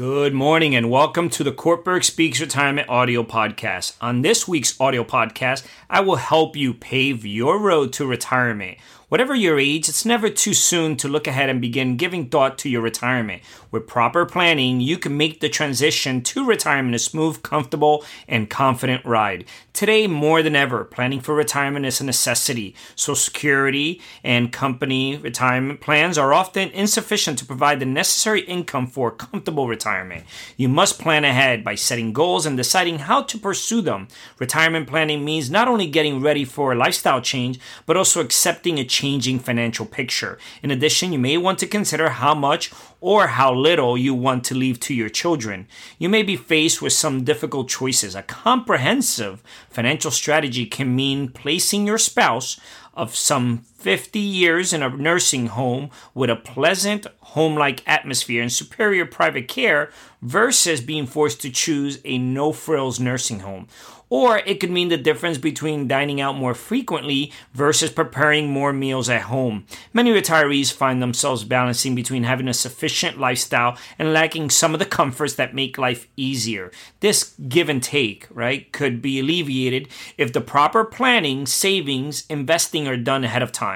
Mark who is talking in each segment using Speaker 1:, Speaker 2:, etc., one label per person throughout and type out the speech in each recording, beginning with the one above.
Speaker 1: Good morning and welcome to the Kortberg Speaks Retirement Audio Podcast. On this week's audio podcast, I will help you pave your road to retirement Whatever your age, it's never too soon to look ahead and begin giving thought to your retirement. With proper planning, you can make the transition to retirement a smooth, comfortable, and confident ride. Today, more than ever, planning for retirement is a necessity. Social Security and company retirement plans are often insufficient to provide the necessary income for comfortable retirement. You must plan ahead by setting goals and deciding how to pursue them. Retirement planning means not only getting ready for a lifestyle change, but also accepting a changing financial picture. In addition, you may want to consider how much or how little you want to leave to your children. You may be faced with some difficult choices. A comprehensive financial strategy can mean placing your spouse of some 50 years in a nursing home with a pleasant home like atmosphere and superior private care versus being forced to choose a no frills nursing home or it could mean the difference between dining out more frequently versus preparing more meals at home. Many retirees find themselves balancing between having a sufficient lifestyle and lacking some of the comforts that make life easier. This give and take, right, could be alleviated if the proper planning, savings, investing are done ahead of time.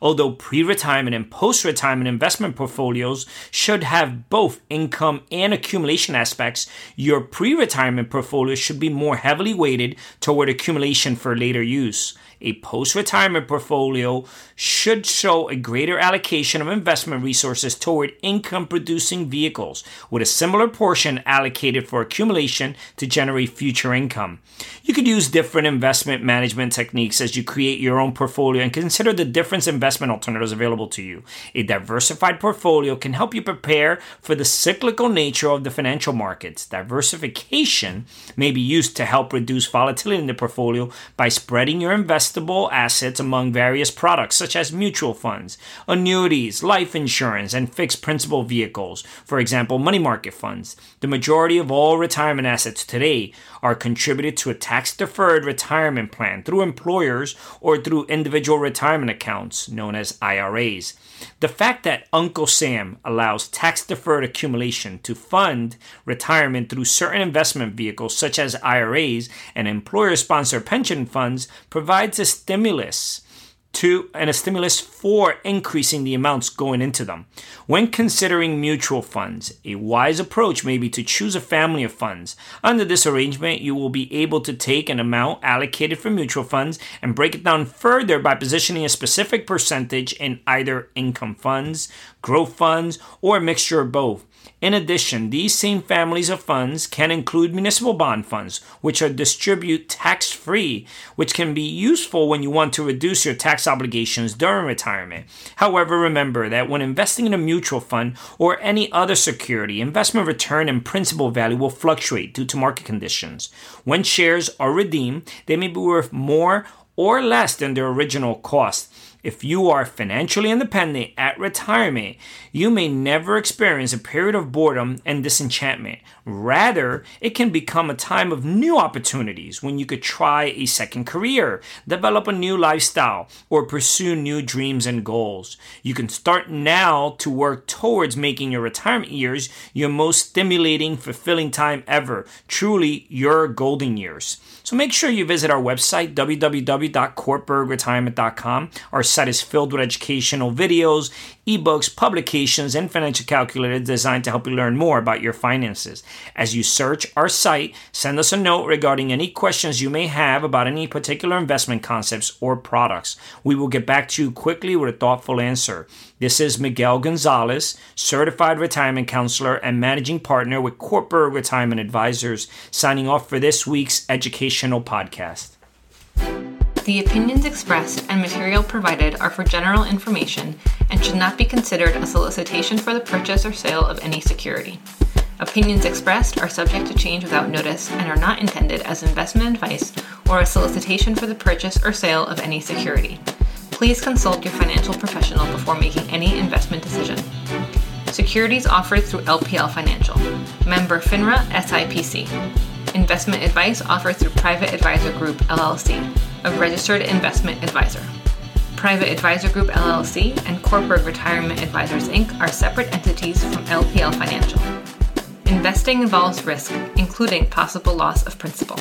Speaker 1: Although pre retirement and post retirement investment portfolios should have both income and accumulation aspects, your pre retirement portfolio should be more heavily weighted toward accumulation for later use a post retirement portfolio should show a greater allocation of investment resources toward income producing vehicles, with a similar portion allocated for accumulation to generate future income. You could use different investment management techniques as you create your own portfolio and consider the different investment alternatives available to you. A diversified portfolio can help you prepare for the cyclical nature of the financial markets. Diversification may be used to help reduce volatility in the portfolio by spreading your investment investable assets among various products such as mutual funds, annuities, life insurance, and fixed principal vehicles, for example, money market funds. The majority of all retirement assets today are contributed to a tax deferred retirement plan through employers or through individual retirement accounts known as IRAs. The fact that Uncle Sam allows tax deferred accumulation to fund retirement through certain investment vehicles such as IRAs and employer sponsored pension funds provides a stimulus to and a stimulus for increasing the amounts going into them. When considering mutual funds, a wise approach may be to choose a family of funds. Under this arrangement, you will be able to take an amount allocated for mutual funds and break it down further by positioning a specific percentage in either income funds, growth funds, or a mixture of both. In addition, these same families of funds can include municipal bond funds, which are distribute tax free, which can be useful when you want to reduce your tax obligations during retirement. However, remember that when investing in a mutual fund or any other security, investment return and principal value will fluctuate due to market conditions. When shares are redeemed, they may be worth more or less than their original cost. If you are financially independent at retirement, you may never experience a period of boredom and disenchantment. Rather, it can become a time of new opportunities when you could try a second career, develop a new lifestyle, or pursue new dreams and goals. You can start now to work towards making your retirement years your most stimulating, fulfilling time ever. Truly, your golden years. So make sure you visit our website, www.kortbergretirement.com. Our site is filled with educational videos, ebooks, publications, and financial calculators designed to help you learn more about your finances. As you search our site, send us a note regarding any questions you may have about any particular investment concepts or products. We will get back to you quickly with a thoughtful answer. This is Miguel Gonzalez, certified retirement counselor and managing partner with Corporate Retirement Advisors, signing off for this week's educational podcast.
Speaker 2: The opinions expressed and material provided are for general information and should not be considered a solicitation for the purchase or sale of any security. Opinions expressed are subject to change without notice and are not intended as investment advice or a solicitation for the purchase or sale of any security. Please consult your financial professional before making any investment decision. Securities offered through LPL Financial, member FINRA SIPC. Investment advice offered through Private Advisor Group LLC, a registered investment advisor. Private Advisor Group LLC and Corporate Retirement Advisors Inc. are separate entities from LPL Financial. Investing involves risk, including possible loss of principal.